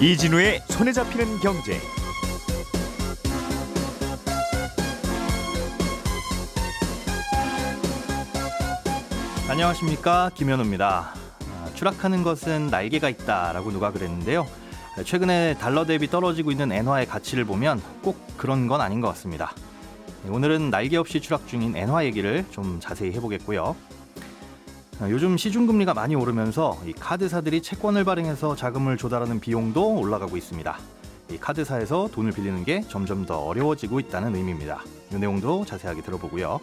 이진우의 손에 잡히는 경제. 안녕하십니까 김현우입니다. 아, 추락하는 것은 날개가 있다라고 누가 그랬는데요. 최근에 달러 대비 떨어지고 있는 엔화의 가치를 보면 꼭 그런 건 아닌 것 같습니다. 오늘은 날개 없이 추락 중인 엔화 얘기를 좀 자세히 해보겠고요. 아, 요즘 시중금리가 많이 오르면서 이 카드사들이 채권을 발행해서 자금을 조달하는 비용도 올라가고 있습니다. 이 카드사에서 돈을 빌리는 게 점점 더 어려워지고 있다는 의미입니다. 이 내용도 자세하게 들어보고요.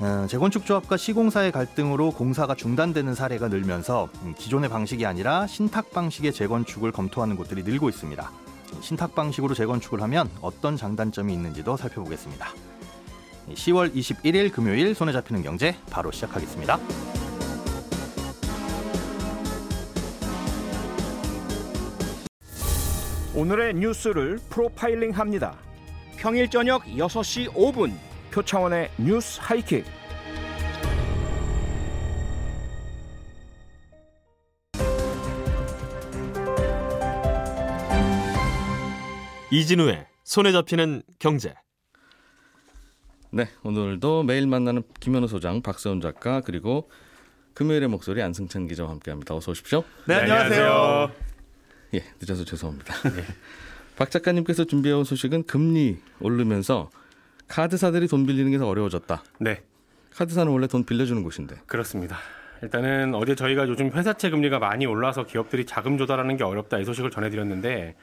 어, 재건축 조합과 시공사의 갈등으로 공사가 중단되는 사례가 늘면서 음, 기존의 방식이 아니라 신탁 방식의 재건축을 검토하는 곳들이 늘고 있습니다. 신탁 방식으로 재건축을 하면 어떤 장단점이 있는지도 살펴보겠습니다. 10월 21일 금요일 손에 잡히는 경제 바로 시작하겠습니다. 오늘의 뉴스를 프로파일링 합니다. 평일 저녁 6시 5분 표창원의 뉴스 하이킥. 이진우의 손에 잡히는 경제. 네, 오늘도 매일 만나는 김현우 소장, 박세훈 작가 그리고 금요일의 목소리 안승찬 기자와 함께합니다. 어서 오십시오. 네, 안녕하세요. 예, 늦어서 죄송합니다. 네. 박 작가님께서 준비해온 소식은 금리 오르면서 카드사들이 돈 빌리는 게 더 어려워졌다. 네. 카드사는 원래 돈 빌려주는 곳인데. 그렇습니다. 일단은 어제 저희가 요즘 회사채 금리가 많이 올라서 기업들이 자금 조달하는 게 어렵다 이 소식을 전해드렸는데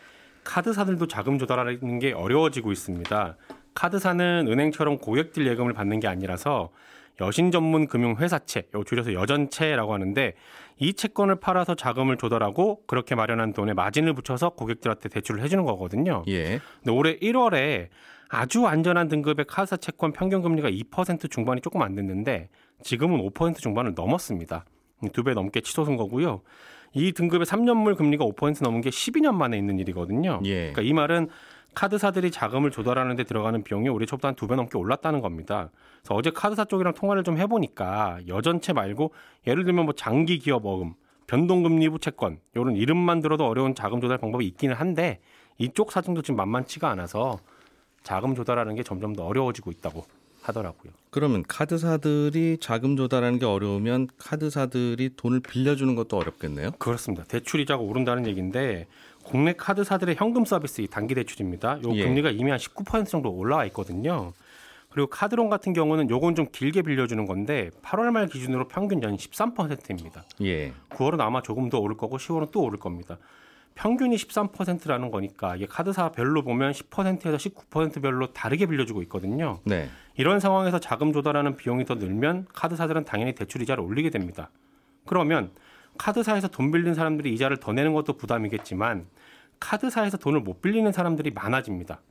카드사들도 자금 조달하는 게 어려워지고 있습니다. 카드사는 은행처럼 고객들 예금을 받는 게 아니라서 여신 전문 금융 회사채, 줄여서 여전채라고 하는데 이 채권을 팔아서 자금을 조달하고 그렇게 마련한 돈에 마진을 붙여서 고객들한테 대출을 해주는 거거든요. 예. 근데 올해 1월에 아주 안전한 등급의 카드사 채권 평균 금리가 2% 중반이 조금 안 됐는데 지금은 5% 중반을 넘었습니다. 두 배 넘게 치솟은 거고요. 이 등급의 3년물 금리가 5% 넘은 게 12년 만에 있는 일이거든요. 예. 그러니까 이 말은 카드사들이 자금을 조달하는 데 들어가는 비용이 올해 초보다 한 두 배 넘게 올랐다는 겁니다. 그래서 어제 카드사 쪽이랑 통화를 좀 해보니까 여전체 말고 예를 들면 뭐 장기 기업 어음, 변동금리 부 채권 이런 이름만 들어도 어려운 자금 조달 방법이 있기는 한데 이쪽 사정도 지금 만만치가 않아서 자금 조달하는 게 점점 더 어려워지고 있다고 하더라고요. 그러면 카드사들이 자금 조달하는 게 어려우면 카드사들이 돈을 빌려주는 것도 어렵겠네요. 그렇습니다. 대출 이자가 오른다는 얘기인데 국내 카드사들의 현금 서비스 이 단기 대출입니다. 요 예. 금리가 이미 한 19% 정도 올라와 있거든요. 그리고 카드론 같은 경우는 요건 좀 길게 빌려주는 건데 8월 말 기준으로 평균 연 13%입니다. 예. 9월은 아마 조금 더 오를 거고 10월은 또 오를 겁니다. 평균이 13%라는 거니까 이게 카드사별로 보면 10%에서 19%별로 다르게 빌려주고 있거든요. 네. 이런 상황에서 자금 조달하는 비용이 더 늘면 카드사들은 당연히 대출 이자를 올리게 됩니다. 그러면 카드사에서 돈 빌린 사람들이 이자를 더 내는 것도 부담이겠지만 카드사에서 돈을 못 빌리는 사람들이 많아집니다.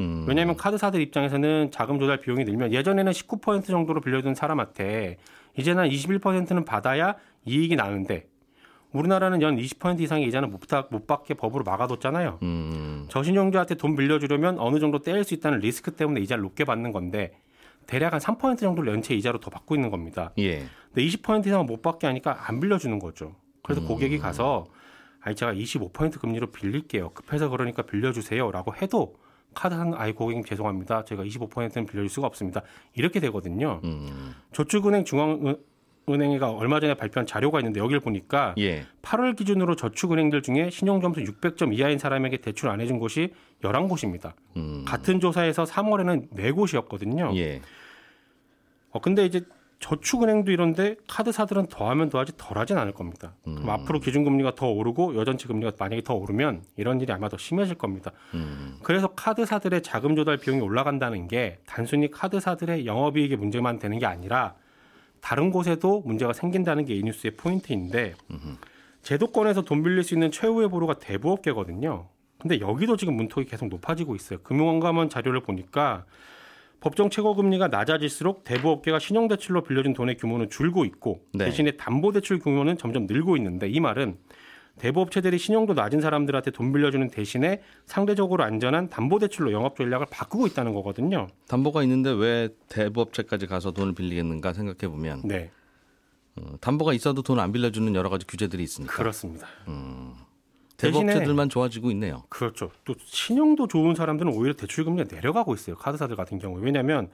음. 왜냐하면 카드사들 입장에서는 자금 조달 비용이 늘면 예전에는 19% 정도로 빌려준 사람한테 이제는 21%는 받아야 이익이 나는데 우리나라는 연 20% 이상의 이자는 못, 받- 못 받게 법으로 막아뒀잖아요. 음. 저신용자한테 돈 빌려주려면 어느 정도 떼일 수 있다는 리스크 때문에 이자를 높게 받는 건데 대략 한 3% 정도를 연체 이자로 더 받고 있는 겁니다. 예. 근데 20% 이상은 못 받게 하니까 안 빌려주는 거죠. 그래서 음. 고객이 가서 아니 제가 25% 금리로 빌릴게요. 급해서 그러니까 빌려주세요라고 해도 카드 한 아이 고객님 죄송합니다. 제가 25%는 빌려줄 수가 없습니다. 이렇게 되거든요. 음. 저축은행 중앙 은행회가 얼마 전에 발표한 자료가 있는데 여기를 보니까 예. 8월 기준으로 저축은행들 중에 신용점수 600점 이하인 사람에게 대출 안 해준 곳이 11곳입니다. 음. 같은 조사에서 3월에는 4곳이었거든요. 예. 어, 근데 이제 저축은행도 이런데 카드사들은 더하면 더하지 덜하진 않을 겁니다. 음. 그럼 앞으로 기준금리가 더 오르고 여전체 금리가 만약에 더 오르면 이런 일이 아마 더 심해질 겁니다. 음. 그래서 카드사들의 자금 조달 비용이 올라간다는 게 단순히 카드사들의 영업이익의 문제만 되는 게 아니라 다른 곳에도 문제가 생긴다는 게 이 뉴스의 포인트인데 제도권에서 돈 빌릴 수 있는 최후의 보루가 대부업계거든요. 근데 여기도 지금 문턱이 계속 높아지고 있어요. 금융감원 자료를 보니까 법정 최고 금리가 낮아질수록 대부업계가 신용대출로 빌려준 돈의 규모는 줄고 있고 네. 대신에 담보대출 규모는 점점 늘고 있는데 이 말은 대부업체들이 신용도 낮은 사람들한테 돈 빌려주는 대신에 상대적으로 안전한 담보대출로 영업 전략을 바꾸고 있다는 거거든요. 담보가 있는데 왜 대부업체까지 가서 돈을 빌리겠는가 생각해 보면 네, 어, 담보가 있어도 돈 안 빌려주는 여러 가지 규제들이 있으니까 그렇습니다. 대부업체들만 좋아지고 있네요. 그렇죠. 또 신용도 좋은 사람들은 오히려 대출 금리가 내려가고 있어요. 카드사들 같은 경우에 왜냐하면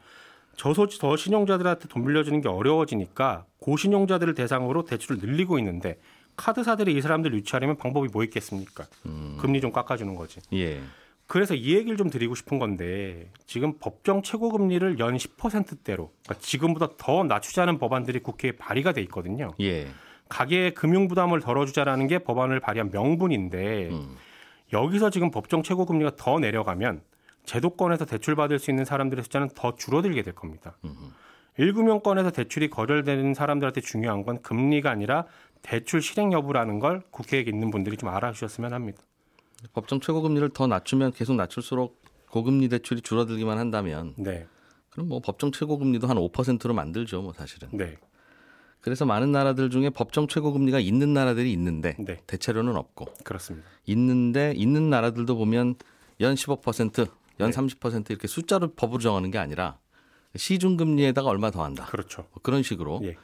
저소지 저 신용자들한테 돈 빌려주는 게 어려워지니까 고신용자들을 대상으로 대출을 늘리고 있는데 카드사들이 이 사람들 유치하려면 방법이 뭐 있겠습니까? 금리 좀 깎아주는 거지. 예. 그래서 이 얘기를 좀 드리고 싶은 건데 지금 법정 최고 금리를 연 10%대로 그러니까 지금보다 더 낮추자는 법안들이 국회에 발의가 돼 있거든요. 예. 가계의 금융 부담을 덜어주자라는 게 법안을 발의한 명분인데 음. 여기서 지금 법정 최고 금리가 더 내려가면 제도권에서 대출 받을 수 있는 사람들의 숫자는 더 줄어들게 될 겁니다. 일금융권에서 대출이 거절되는 사람들한테 중요한 건 금리가 아니라 대출 실행 여부라는 걸 국회에 있는 분들이 좀 알아주셨으면 합니다. 법정 최고 금리를 더 낮추면 계속 낮출수록 고금리 대출이 줄어들기만 한다면 네, 그럼 뭐 법정 최고 금리도 한 5%로 만들죠, 뭐 사실은. 네, 그래서 많은 나라들 중에 법정 최고 금리가 있는 나라들이 있는데 네. 대체로는 없고 그렇습니다. 있는데 있는 나라들도 보면 연 15%, 연 네. 30% 이렇게 숫자로 법으로 정하는 게 아니라 시중 금리에다가 얼마 더 한다. 그렇죠. 뭐 그런 식으로 예.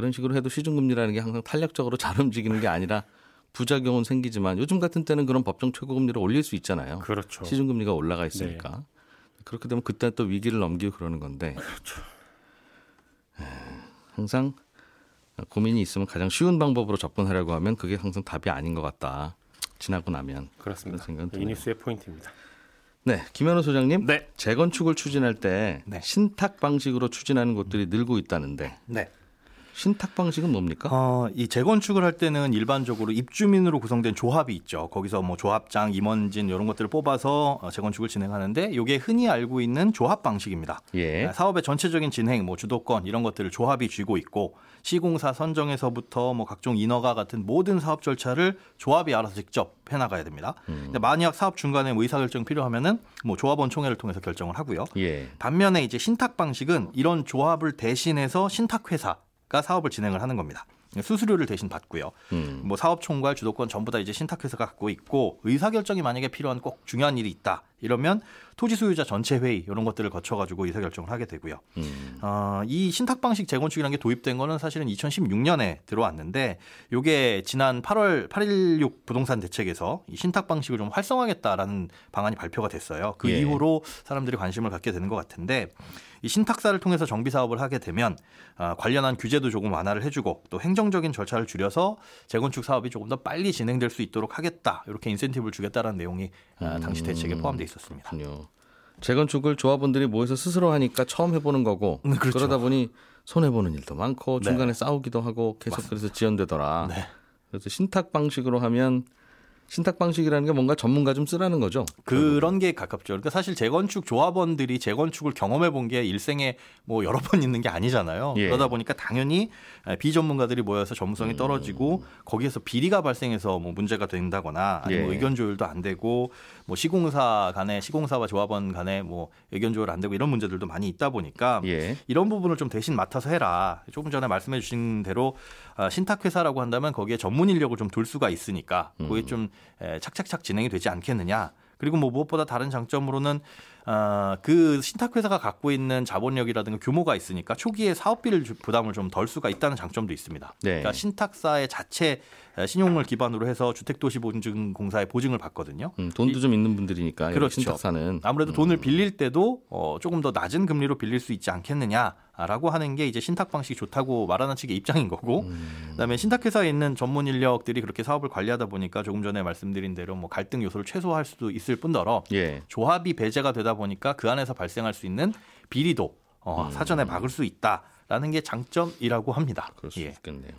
그런 식으로 해도 시중 금리라는 게 항상 탄력적으로 잘 움직이는 게 아니라 부작용은 생기지만 요즘 같은 때는 그런 법정 최고 금리를 올릴 수 있잖아요. 그렇죠. 시중 금리가 올라가 있으니까 그렇게 되면 그때 또 위기를 넘기고 그러는 건데 그렇죠. 에, 항상 고민이 있으면 가장 쉬운 방법으로 접근하려고 하면 그게 항상 답이 아닌 것 같다. 지나고 나면 그렇습니다. 이. 뉴스의 포인트입니다. 네, 김현우 소장님. 네. 재건축을 추진할 때 네. 신탁 방식으로 추진하는 곳들이 늘고 있다는데 네. 신탁 방식은 뭡니까? 어, 이 재건축을 할 때는 일반적으로 입주민으로 구성된 조합이 있죠. 거기서 뭐 조합장, 임원진 이런 것들을 뽑아서 어, 재건축을 진행하는데 이게 흔히 알고 있는 조합 방식입니다. 예. 아, 사업의 전체적인 진행, 뭐 주도권 이런 것들을 조합이 쥐고 있고 시공사 선정에서부터 뭐 각종 인허가 같은 모든 사업 절차를 조합이 알아서 직접 해 나가야 됩니다. 근데 만약 사업 중간에 뭐 의사결정 필요하면은 뭐 조합원 총회를 통해서 결정을 하고요. 예. 반면에 이제 신탁 방식은 이런 조합을 대신해서 신탁 회사 가 사업을 진행을 하는 겁니다. 수수료를 대신 받고요. 음. 뭐 사업 총괄 주도권 전부 다 이제 신탁 회사가 갖고 있고 의사 결정이 만약에 필요한 꼭 중요한 일이 있다 이러면 토지 소유자 전체 회의 이런 것들을 거쳐 가지고 의사 결정을 하게 되고요. 음. 어, 이 신탁 방식 재건축이라는 게 도입된 거는 사실은 2016년에 들어왔는데 요게 지난 8월 816 부동산 대책에서 이 신탁 방식을 좀 활성화하겠다라는 방안이 발표가 됐어요. 그 예. 이후로 사람들이 관심을 갖게 되는 것 같은데 이 신탁사를 통해서 정비 사업을 하게 되면 아, 관련한 규제도 조금 완화를 해주고 또 행정적인 절차를 줄여서 재건축 사업이 조금 더 빨리 진행될 수 있도록 하겠다 이렇게 인센티브를 주겠다라는 내용이 아, 당시 대책에 포함돼 있 었습니다. 그렇군요. 재건축을 조합원들이 모여서 스스로 하니까 처음 해보는 거고 음, 그렇죠. 그러다 보니 손해 보는 일도 많고 네. 중간에 싸우기도 하고 계속 그래서 지연되더라. 네. 그래서 신탁 방식으로 하면 신탁 방식이라는 게 뭔가 전문가 좀 쓰라는 거죠. 그런 게 가깝죠. 그러니까 사실 재건축 조합원들이 재건축을 경험해 본 게 일생에 뭐 여러 번 있는 게 아니잖아요. 예. 그러다 보니까 당연히 비전문가들이 모여서 전문성이 떨어지고 거기에서 비리가 발생해서 뭐 문제가 된다거나 아니면 뭐 예. 의견 조율도 안 되고 뭐 시공사 간에 시공사와 조합원 간에 뭐 의견 조율 안 되고 이런 문제들도 많이 있다 보니까 예. 이런 부분을 좀 대신 맡아서 해라. 조금 전에 말씀해 주신 대로 아, 신탁 회사라고 한다면 거기에 전문 인력을 좀 둘 수가 있으니까 그게 좀 에, 착착착 진행이 되지 않겠느냐. 그리고 뭐 무엇보다 다른 장점으로는 아, 그 신탁 회사가 갖고 있는 자본력이라든가 규모가 있으니까 초기에 사업비를 주- 부담을 좀 덜 수가 있다는 장점도 있습니다. 네. 그러니까 신탁사의 자체 에, 신용을 기반으로 해서 주택도시보증공사의 보증을 받거든요. 음, 돈도 좀 있는 분들이니까 그렇죠. 신탁사는 아무래도 돈을 빌릴 때도 어, 조금 더 낮은 금리로 빌릴 수 있지 않겠느냐 라고 하는 게 이제 신탁 방식이 좋다고 말하는 측의 입장인 거고, 그다음에 신탁 회사에 있는 전문 인력들이 그렇게 사업을 관리하다 보니까 조금 전에 말씀드린 대로 뭐 갈등 요소를 최소화할 수도 있을 뿐더러 예. 조합이 배제가 되다 보니까 그 안에서 발생할 수 있는 비리도 어, 사전에 막을 수 있다라는 게 장점이라고 합니다. 그럴 수 예. 있겠네요.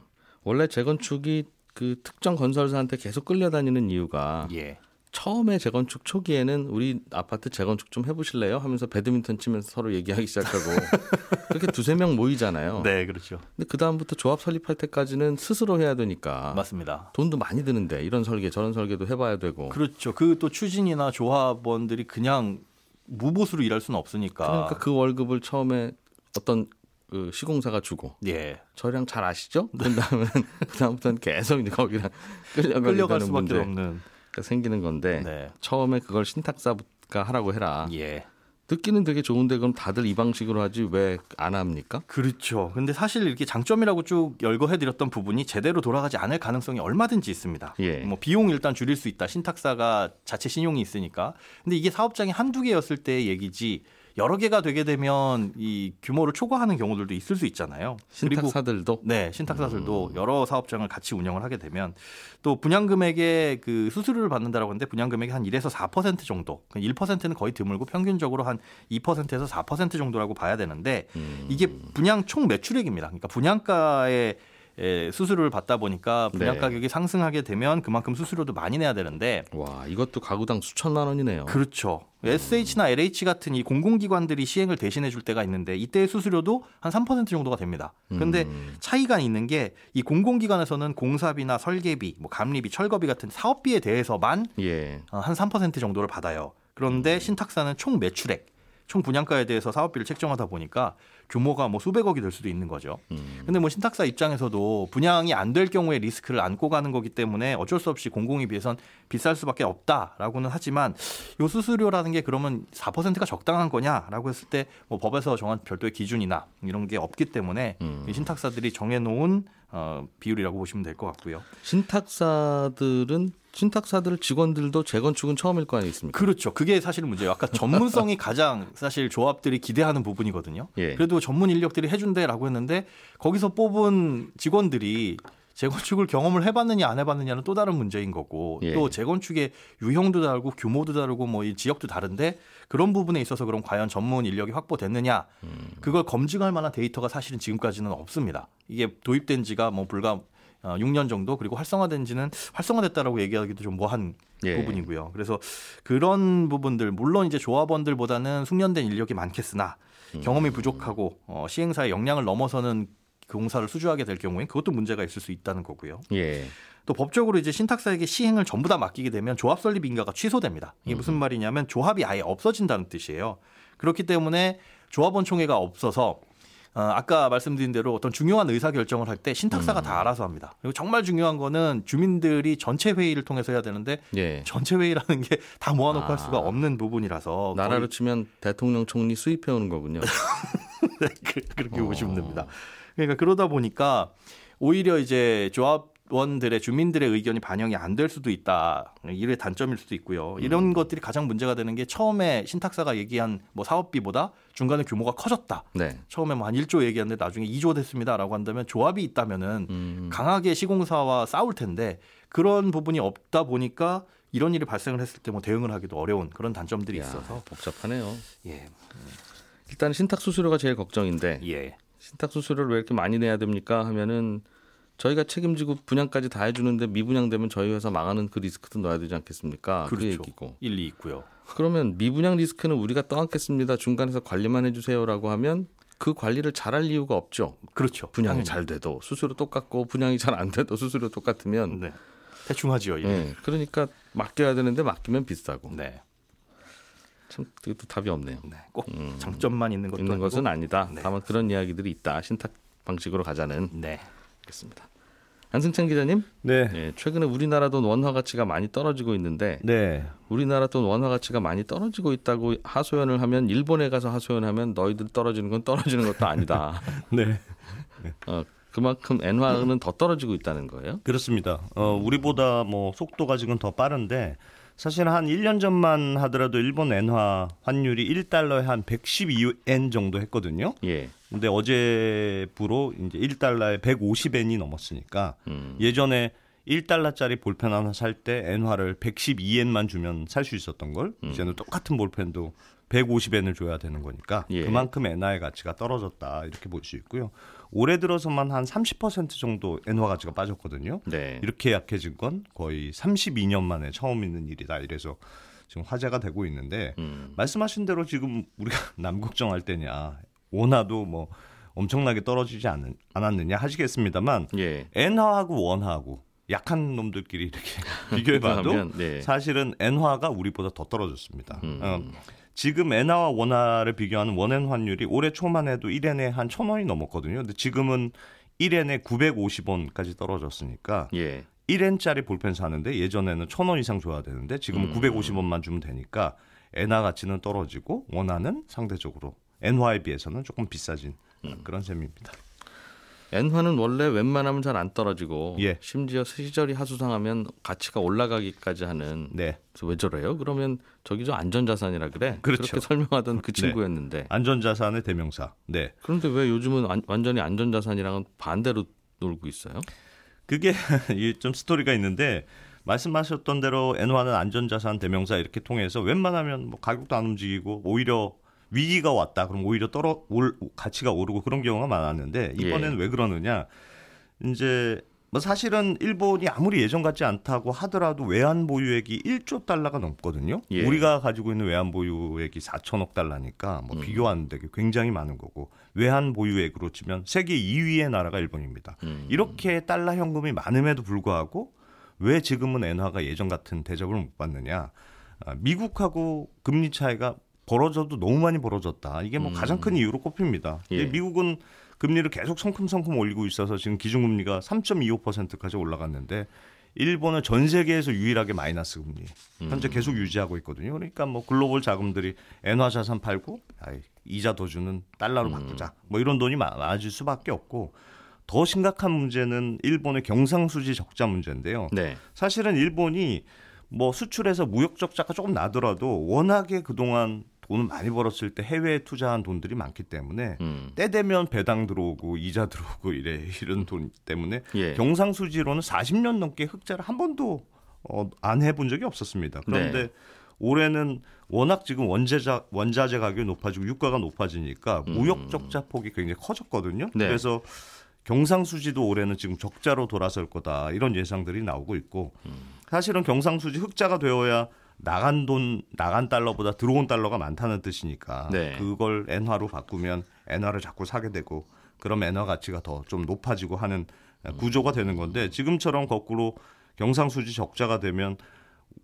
원래 재건축이 그 특정 건설사한테 계속 끌려다니는 이유가 예. 처음에 재건축 초기에는 우리 아파트 재건축 좀 해보실래요? 하면서 배드민턴 치면서 서로 얘기하기 시작하고 그렇게 두세 명 모이잖아요. 네, 그렇죠. 근데 그 다음부터 조합 설립할 때까지는 스스로 해야 되니까 맞습니다. 돈도 많이 드는데 이런 설계 저런 설계도 해봐야 되고 그렇죠. 그 또 추진이나 조합원들이 그냥 무보수로 일할 수는 없으니까. 그러니까 그 월급을 처음에 어떤 그 시공사가 주고 예. 저희랑 잘 아시죠? 그다음에 그다음부터는 계속 이제 거기랑 끌려갈 수밖에 문제 없는. 생기는 건데 네. 처음에 그걸 신탁사가 하라고 해라. 예. 듣기는 되게 좋은데 그럼 다들 이 방식으로 하지 왜 안 합니까? 그렇죠. 근데 사실 이렇게 장점이라고 쭉 열거해드렸던 부분이 제대로 돌아가지 않을 가능성이 얼마든지 있습니다. 예. 뭐 비용 일단 줄일 수 있다. 신탁사가 자체 신용이 있으니까. 근데 이게 사업장이 한두 개였을 때의 얘기지 여러 개가 되게 되면 이 규모를 초과하는 경우들도 있을 수 있잖아요. 그리고 신탁사들도 네, 신탁사들도 여러 사업장을 같이 운영을 하게 되면 또 분양 금액의 그 수수료를 받는다라고 하는데 분양 금액이 한 1에서 4% 정도. 1%는 거의 드물고 평균적으로 한 2%에서 4% 정도라고 봐야 되는데 이게 분양 총 매출액입니다. 그러니까 분양가의 에, 수수료를 받다 보니까 분양 네. 가격이 상승하게 되면 그만큼 수수료도 많이 내야 되는데 와 이것도 가구당 수천만 원이네요. 그렇죠. SH나 LH 같은 이 공공기관들이 시행을 대신해 줄 때가 있는데 이때의 수수료도 한 3% 정도가 됩니다. 그런데 음. 차이가 있는 게 이 공공기관에서는 공사비나 설계비, 뭐 감리비, 철거비 같은 사업비에 대해서만 예. 어, 한3% 정도를 받아요. 그런데 신탁사는 총 매출액, 총 분양가에 대해서 사업비를 책정하다 보니까 규모가 뭐 수백억이 될 수도 있는 거죠. 음. 근데 뭐 신탁사 입장에서도 분양이 안 될 경우에 리스크를 안고 가는 거기 때문에 어쩔 수 없이 공공에 비해선 비쌀 수밖에 없다라고는 하지만 요 수수료라는 게 그러면 4%가 적당한 거냐라고 했을 때 뭐 법에서 정한 별도의 기준이나 이런 게 없기 때문에 음. 이 신탁사들이 정해놓은 어, 비율이라고 보시면 될 것 같고요. 신탁사들은 신탁사들 직원들도 재건축은 처음일 거 아니겠습니까? 그렇죠. 그게 사실 문제예요. 아까 전문성이 가장 사실 조합들이 기대하는 부분이거든요. 예. 그래도 전문 인력들이 해준대라고 했는데 거기서 뽑은 직원들이 재건축을 경험을 해봤느냐 안 해봤느냐는 또 다른 문제인 거고 예. 또 재건축의 유형도 다르고 규모도 다르고 뭐 이 지역도 다른데 그런 부분에 있어서 그럼 과연 전문 인력이 확보됐느냐 그걸 검증할 만한 데이터가 사실은 지금까지는 없습니다. 이게 도입된 지가 뭐 불과 어, 6년 정도 그리고 활성화된 지는 활성화됐다라고 얘기하기도 좀 뭐한 예. 부분이고요. 그래서 그런 부분들 물론 이제 조합원들보다는 숙련된 인력이 많겠으나 경험이 부족하고 어, 시행사의 역량을 넘어서는 그 공사를 수주하게 될 경우엔 그것도 문제가 있을 수 있다는 거고요. 예. 또 법적으로 이제 신탁사에게 시행을 전부 다 맡기게 되면 조합 설립 인가가 취소됩니다. 이게 무슨 말이냐면 조합이 아예 없어진다는 뜻이에요. 그렇기 때문에 조합원 총회가 없어서 어, 아까 말씀드린 대로 어떤 중요한 의사 결정을 할 때 신탁사가 다 알아서 합니다. 그리고 정말 중요한 거는 주민들이 전체 회의를 통해서 해야 되는데 예. 전체 회의라는 게 다 모아놓고 아. 할 수가 없는 부분이라서 나라로 치면 대통령 총리 수입해 오는 거군요. 그- 그렇게 어. 보시면 됩니다. 그러니까 그러다 보니까 오히려 이제 조합 원들의 주민들의 의견이 반영이 안 될 수도 있다. 이게 단점일 수도 있고요. 이런 음. 것들이 가장 문제가 되는 게 처음에 신탁사가 얘기한 뭐 사업비보다 중간에 규모가 커졌다. 네. 처음에 뭐 한 1조 얘기했는데 나중에 2조 됐습니다라고 한다면 조합이 있다면은 음. 강하게 시공사와 싸울 텐데 그런 부분이 없다 보니까 이런 일이 발생을 했을 때 뭐 대응을 하기도 어려운 그런 단점들이 야, 있어서 복잡하네요. 예. 일단 신탁 수수료가 제일 걱정인데 예. 신탁 수수료를 왜 이렇게 많이 내야 됩니까 하면은 저희가 책임지고 분양까지 다 해주는데 미분양되면 저희 회사 망하는 그 리스크도 넣어야 되지 않겠습니까? 그 그렇죠. 얘기고 일리 있고요. 그러면 미분양 리스크는 우리가 떠안겠습니다. 중간에서 관리만 해주세요라고 하면 그 관리를 잘할 이유가 없죠. 그렇죠. 분양이 당연히. 잘 돼도 수수료 똑같고 분양이 잘 안 돼도 수수료 똑같으면 네. 대충 하지요. 예. 예, 그러니까 맡겨야 되는데 맡기면 비싸고 네. 참 그것도 답이 없네요. 네. 꼭 장점만 있는 것도 있는 아니고. 것은 아니다. 네. 다만 그런 이야기들이 있다. 신탁 방식으로 가자는 네. 알겠습니다. 안승찬 기자님, 네. 예, 최근에 우리나라 돈 원화 가치가 많이 떨어지고 있는데 네. 우리나라 돈 원화 가치가 많이 떨어지고 있다고 하소연을 하면 일본에 가서 하소연하면 너희들 떨어지는 건 떨어지는 것도 아니다. 네. 어, 그만큼 엔화는 더 떨어지고 있다는 거예요. 그렇습니다. 어, 우리보다 뭐 속도가 지금 더 빠른데 사실 한 1년 전만 하더라도 일본 엔화 환율이 1달러에 한 112엔 정도 했거든요. 예. 근데 어제부로 이제 1달러에 150엔이 넘었으니까 음. 예전에 1달러짜리 볼펜 하나 살 때 엔화를 112엔만 주면 살 수 있었던 걸 음. 이제는 똑같은 볼펜도 150엔을 줘야 되는 거니까 예. 그만큼 엔화의 가치가 떨어졌다 이렇게 볼 수 있고요. 올해 들어서만 한 30% 정도 엔화 가치가 빠졌거든요. 네. 이렇게 약해진 건 거의 32년 만에 처음 있는 일이다. 이래서 지금 화제가 되고 있는데 음. 말씀하신 대로 지금 우리가 남 걱정할 때냐 원화도 뭐 엄청나게 떨어지지 않, 않았느냐 하시겠습니다만 예. 엔화하고 원화하고 약한 놈들끼리 이렇게 비교해봐도 네. 사실은 엔화가 우리보다 더 떨어졌습니다. 음. 어, 지금 엔화와 원화를 비교하는 원엔 환율이 올해 초만 해도 1엔에 한 1,000원이 넘었거든요. 근데 지금은 1엔에 950원까지 떨어졌으니까 예. 1엔짜리 볼펜 사는데 예전에는 1,000원 이상 줘야 되는데 지금은 음. 950원만 주면 되니까 엔화 가치는 떨어지고 원화는 상대적으로 엔화에 비해서는 조금 비싸진 음. 그런 셈입니다. 엔화는 원래 웬만하면 잘 안 떨어지고 예. 심지어 시절이 하수상하면 가치가 올라가기까지 하는 네. 그래서 왜 저래요? 그러면 저기 저 안전자산이라 그래. 그렇죠. 렇게 설명하던 그 네. 친구였는데 안전자산의 대명사. 네. 그런데 왜 요즘은 완- 완전히 안전자산이랑은 반대로 놀고 있어요? 그게 이좀 스토리가 있는데 말씀하셨던 대로 엔화는 안전자산 대명사 이렇게 통해서 웬만하면 뭐 가격도 안 움직이고 오히려 위기가 왔다 그럼 오히려 떨어 올 가치가 오르고 그런 경우가 많았는데 이번에는 왜 그러느냐 이제 뭐 사실은 일본이 아무리 예전 같지 않다고 하더라도 외환 보유액이 1조 달러가 넘거든요. 예. 우리가 가지고 있는 외환 보유액이 4천억 달러니까 뭐 비교 안 되게 굉장히 많은 거고 외환 보유액으로 치면 세계 2위의 나라가 일본입니다. 음. 이렇게 달러 현금이 많음에도 불구하고 왜 지금은 엔화가 예전 같은 대접을 못 받느냐? 아, 미국하고 금리 차이가 벌어져도 너무 많이 벌어졌다. 이게 뭐 가장 큰 이유로 꼽힙니다. 예. 미국은 금리를 계속 성큼성큼 올리고 있어서 지금 기준금리가 3.25%까지 올라갔는데 일본은 전 세계에서 유일하게 마이너스 금리 현재 계속 유지하고 있거든요. 그러니까 뭐 글로벌 자금들이 엔화 자산 팔고 아이, 이자 더 주는 달러로 바꾸자. 뭐 이런 돈이 많아질 수밖에 없고 더 심각한 문제는 일본의 경상수지 적자 문제인데요. 네. 사실은 일본이 뭐 수출해서 무역 적자가 조금 나더라도 워낙에 그동안 돈을 많이 벌었을 때 해외에 투자한 돈들이 많기 때문에 음. 때 되면 배당 들어오고 이자 들어오고 이래 이런 돈 때문에 예. 경상수지로는 40년 넘게 흑자를 한 번도 어, 안 해본 적이 없었습니다. 그런데 네. 올해는 워낙 지금 원재자 원자재 가격이 높아지고 유가가 높아지니까 무역 적자 폭이 굉장히 커졌거든요. 음. 네. 그래서 경상수지도 올해는 지금 적자로 돌아설 거다 이런 예상들이 나오고 있고 음. 사실은 경상수지 흑자가 되어야 나간 돈 나간 달러보다 들어온 달러가 많다는 뜻이니까 네. 그걸 엔화로 바꾸면 엔화를 자꾸 사게 되고 그럼 엔화 가치가 더 좀 높아지고 하는 구조가 되는 건데 지금처럼 거꾸로 경상수지 적자가 되면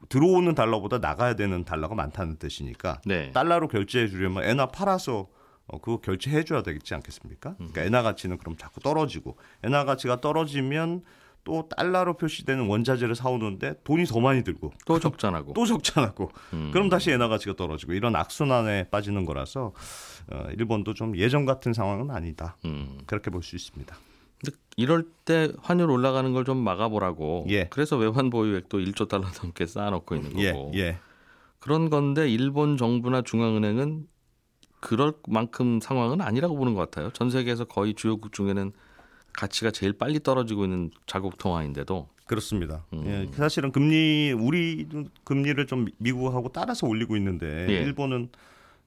들어오는 달러보다 나가야 되는 달러가 많다는 뜻이니까 네. 달러로 결제해 주려면 엔화 팔아서 어, 그거 결제해 줘야 되겠지 않겠습니까? 그러니까 엔화 가치는 그럼 자꾸 떨어지고 엔화 가치가 떨어지면 또 달러로 표시되는 원자재를 사오는데 돈이 더 많이 들고 또 적자나고. 또 적자나고 음. 그럼 다시 엔화 가치가 떨어지고 이런 악순환에 빠지는 거라서 어, 일본도 좀 예전 같은 상황은 아니다 음. 그렇게 볼 수 있습니다. 근데 이럴 때 환율 올라가는 걸 좀 막아보라고. 예. 그래서 외환 보유액도 1조 달러 넘게 쌓아놓고 있는 예, 거고. 예. 그런 건데 일본 정부나 중앙은행은 그럴 만큼 상황은 아니라고 보는 것 같아요. 전 세계에서 거의 주요국 중에는 가치가 제일 빨리 떨어지고 있는 자국 통화인데도 그렇습니다. 음. 예, 사실은 금리 우리도 금리를 좀 미국하고 따라서 올리고 있는데 예. 일본은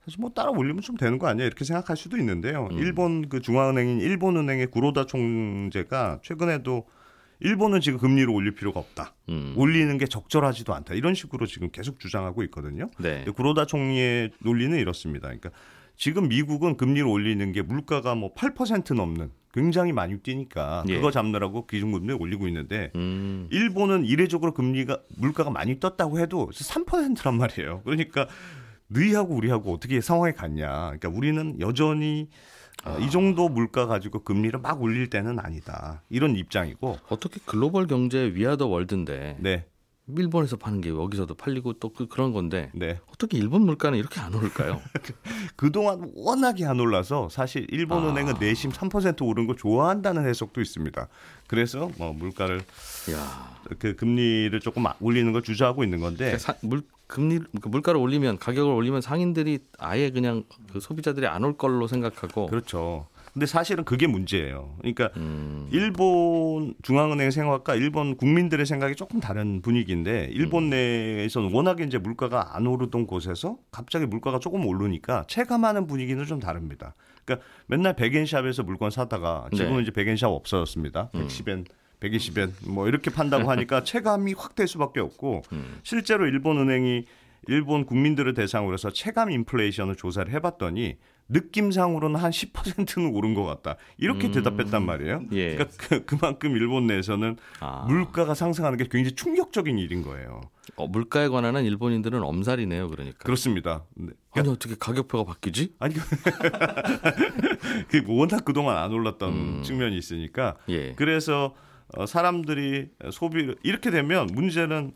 사실 뭐 따라 올리면 좀 되는 거 아니야 이렇게 생각할 수도 있는데요. 음. 일본 그 중앙은행인 일본은행의 구로다 총재가 최근에도 일본은 지금 금리를 올릴 필요가 없다. 음. 올리는 게 적절하지도 않다. 이런 식으로 지금 계속 주장하고 있거든요. 네. 구로다 총리의 논리는 이렇습니다. 그러니까 지금 미국은 금리를 올리는 게 물가가 뭐 8% 넘는 굉장히 많이 뛰니까 예. 그거 잡느라고 기준금리를 올리고 있는데 음. 일본은 이례적으로 금리가 물가가 많이 떴다고 해도 3%란 말이에요. 그러니까 너희하고 우리하고 어떻게 상황이 같냐. 그러니까 우리는 여전히 어, 이 정도 물가 가지고 금리를 막 올릴 때는 아니다. 이런 입장이고. 어떻게 글로벌 경제 위아더 월드인데 네. 일본에서 파는 게 여기서도 팔리고 또 그, 그런 건데 네. 어떻게 일본 물가는 이렇게 안 오를까요? 그동안 워낙에 안 올라서 사실 일본 아. 은행은 내심 3% 오른 거 좋아한다는 해석도 있습니다. 그래서 뭐 물가를 야, 그 금리를 조금 올리는 걸 주저하고 있는 건데 사, 물 금리 그 물가를 올리면 가격을 올리면 상인들이 아예 그냥 그 소비자들이 안 올 걸로 생각하고 그렇죠. 근데 사실은 그게 문제예요. 그러니까 음, 일본 중앙은행 생각과 일본 국민들의 생각이 조금 다른 분위기인데 일본 음. 내에서는 워낙에 이제 물가가 안 오르던 곳에서 갑자기 물가가 조금 오르니까 체감하는 분위기는 좀 다릅니다. 그러니까 맨날 백엔샵에서 물건 사다가 지금은 네. 이제 백엔샵 없어졌습니다. 음. 110엔 120엔 뭐 이렇게 판다고 하니까 체감이 확 될 수밖에 없고 음. 실제로 일본 은행이 일본 국민들을 대상으로 해서 체감 인플레이션을 조사를 해봤더니 느낌상으로는 한 10%는 오른 것 같다. 이렇게 음. 대답했단 말이에요. 예. 그러니까 그, 그만큼 일본 내에서는 아. 물가가 상승하는 게 굉장히 충격적인 일인 거예요. 어, 물가에 관한 한 일본인들은 엄살이네요. 그러니까. 그렇습니다. 네. 아니 어떻게 가격표가 바뀌지? 아니 그 워낙 그동안 안 올랐던 음. 측면이 있으니까 예. 그래서 어, 사람들이 소비를 이렇게 되면 문제는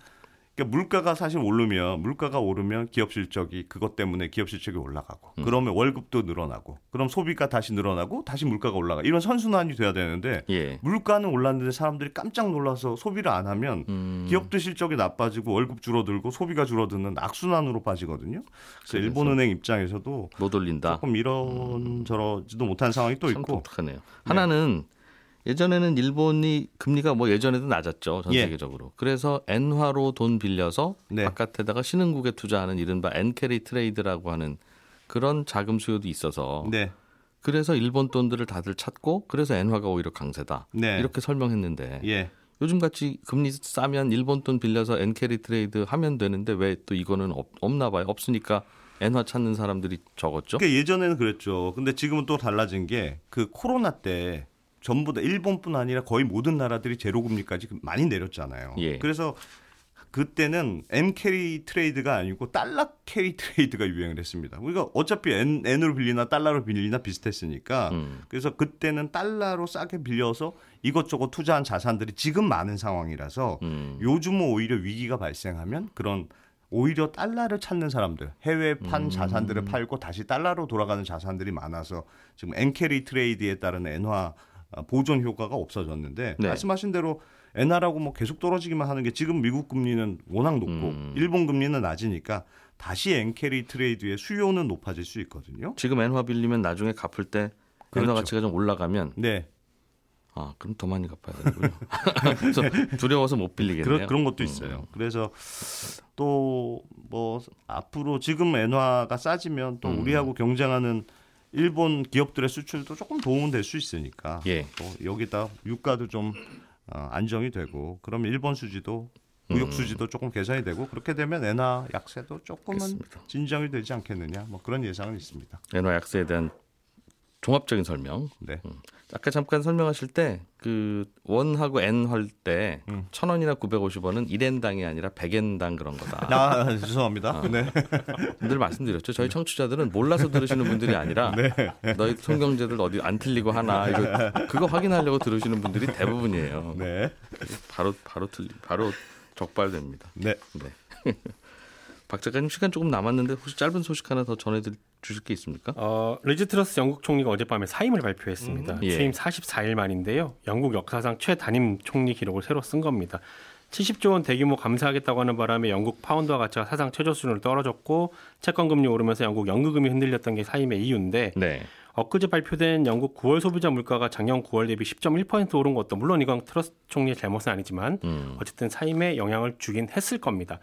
그러니까 물가가 사실 오르면 물가가 오르면 기업 실적이 그것 때문에 기업 실적이 올라가고 음. 그러면 월급도 늘어나고 그럼 소비가 다시 늘어나고 다시 물가가 올라가 이런 선순환이 돼야 되는데 예. 물가는 올랐는데 사람들이 깜짝 놀라서 소비를 안 하면 음. 기업도 실적이 나빠지고 월급 줄어들고 소비가 줄어드는 악순환으로 빠지거든요. 그래서 일본은행 입장에서도 못 올린다. 조금 이런 저러지도 못한 상황이 또 참 있고 독특하네요. 하나는 예전에는 일본이 금리가 뭐 예전에도 낮았죠 전 예. 세계적으로. 그래서 엔화로 돈 빌려서 네. 바깥에다가 신흥국에 투자하는 이른바 엔캐리 트레이드라고 하는 그런 자금 수요도 있어서 네. 그래서 일본 돈들을 다들 찾고 그래서 엔화가 오히려 강세다 네. 이렇게 설명했는데 예. 요즘 같이 금리 싸면 일본 돈 빌려서 엔캐리 트레이드 하면 되는데 왜 또 이거는 없, 없나 봐요. 없으니까 엔화 찾는 사람들이 적었죠. 그러니까 예전에는 그랬죠. 근데 지금은 또 달라진 게 그 코로나 때 전부 다 일본뿐 아니라 거의 모든 나라들이 제로 금리까지 많이 내렸잖아요. 예. 그래서 그때는 엔 캐리 트레이드가 아니고 달러 캐리 트레이드가 유행을 했습니다. 우리가 어차피 엔, 엔으로 빌리나 달러로 빌리나 비슷했으니까 음. 그래서 그때는 달러로 싸게 빌려서 이것저것 투자한 자산들이 지금 많은 상황이라서 음. 요즘은 오히려 위기가 발생하면 그런 오히려 달러를 찾는 사람들 해외 판 자산들을 팔고 다시 달러로 돌아가는 자산들이 많아서 지금 엔캐리 트레이드에 따른 엔화 아, 보존 효과가 없어졌는데 네. 말씀하신 대로 엔화라고 뭐 계속 떨어지기만 하는 게 지금 미국 금리는 워낙 높고 음. 일본 금리는 낮으니까 다시 엔캐리 트레이드의 수요는 높아질 수 있거든요. 지금 엔화 빌리면 나중에 갚을 때 그렇죠. 가치가 좀 올라가면 네. 아 그럼 더 많이 갚아야. 그래서 두려워서 못 빌리겠네요. 그런 그런 것도 있어요. 그래서 또 뭐 앞으로 지금 엔화가 싸지면 또 음. 우리하고 경쟁하는 일본 기업들의 수출도 조금 도움은 될 수 있으니까 예. 또 여기다 유가도 좀 어, 안정이 되고 그럼 일본 수지도 무역 음. 수지도 조금 개선이 되고 그렇게 되면 엔화 약세도 조금은 알겠습니다. 진정이 되지 않겠느냐 뭐 그런 예상은 있습니다. 엔화 약세에 대한 종합적인 설명. 네. 아까 잠깐 설명하실 때 그 원하고 엔할때 음. 천 원이나 950원은 1엔당이 아니라 100엔당 그런 거다. 아 죄송합니다. 네. 늘 말씀드렸죠. 저희 청취자들은 몰라서 들으시는 분들이 아니라 너희 통경제들 어디 안 틀리고 하나 이거 그거 확인하려고 들으시는 분들이 대부분이에요. 네. 바로 바로 틀리 바로 적발됩니다. 네. 네. 박 작가님 시간 조금 남았는데 혹시 짧은 소식 하나 더 전해 주실 게 있습니까? 어, 리즈 트러스 영국 총리가 어젯밤에 사임을 발표했습니다. 예. 취임 44일 만인데요. 영국 역사상 최단임 총리 기록을 새로 쓴 겁니다. 70조 원 대규모 감세하겠다고 하는 바람에 영국 파운드화 가치가 사상 최저 수준으로 떨어졌고 채권 금리 오르면서 영국 연금이 흔들렸던 게 사임의 이유인데 네. 엊그제 발표된 영국 9월 소비자 물가가 작년 9월 대비 10.1% 오른 것도 물론 이건 트러스 총리의 잘못은 아니지만 음. 어쨌든 사임에 영향을 주긴 했을 겁니다.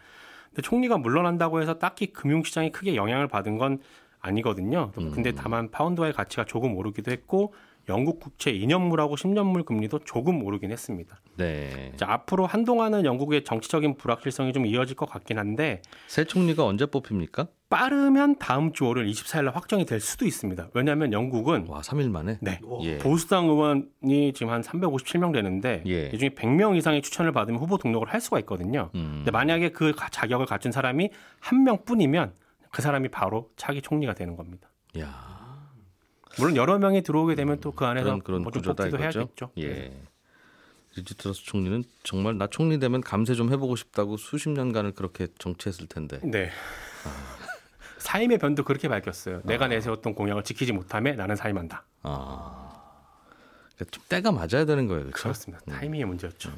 근데 총리가 물러난다고 해서 딱히 금융시장이 크게 영향을 받은 건 아니거든요. 근데 다만 파운드화의 가치가 조금 오르기도 했고 영국 국채 2년물하고 10년물 금리도 조금 오르긴 했습니다. 네. 자, 앞으로 한동안은 영국의 정치적인 불확실성이 좀 이어질 것 같긴 한데 새 총리가 언제 뽑힙니까? 빠르면 다음 주 월요일 24일 날 확정이 될 수도 있습니다. 왜냐하면 영국은 와, 3일 만에. 네. 예. 보수당 의원이 지금 한 357명 되는데 예. 이 중에 100명 이상의 추천을 받으면 후보 등록을 할 수가 있거든요. 음. 근데 만약에 그 가- 자격을 갖춘 사람이 한 명뿐이면 그 사람이 바로 차기 총리가 되는 겁니다. 야. 물론 여러 명이 들어오게 되면 또 그 안에서 그런 그런 뭐좀 구조다 이거죠. 해야겠죠. 네. 예. 리지 트러스 총리는 정말 나 총리 되면 감세 좀 해보고 싶다고 수십 년간을 그렇게 정치했을 텐데. 네. 사임의 변도 그렇게 밝혔어요. 내가 내세웠던 공약을 지키지 못함에 나는 사임한다. 아. 그러니까 좀 때가 맞아야 되는 거예요, 그렇죠? 그렇습니다. 타이밍의 문제였죠.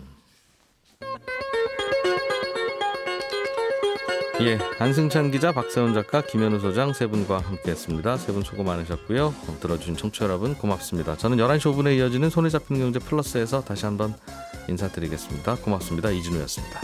예, 안승찬 기자, 박세훈 작가, 김현우 소장 세 분과 함께했습니다. 세 분 수고 많으셨고요. 어, 들어주신 청취자 여러분 고맙습니다. 저는 11시 5분에 이어지는 손에 잡히는 경제 플러스에서 다시 한번 인사드리겠습니다. 고맙습니다. 이진우였습니다.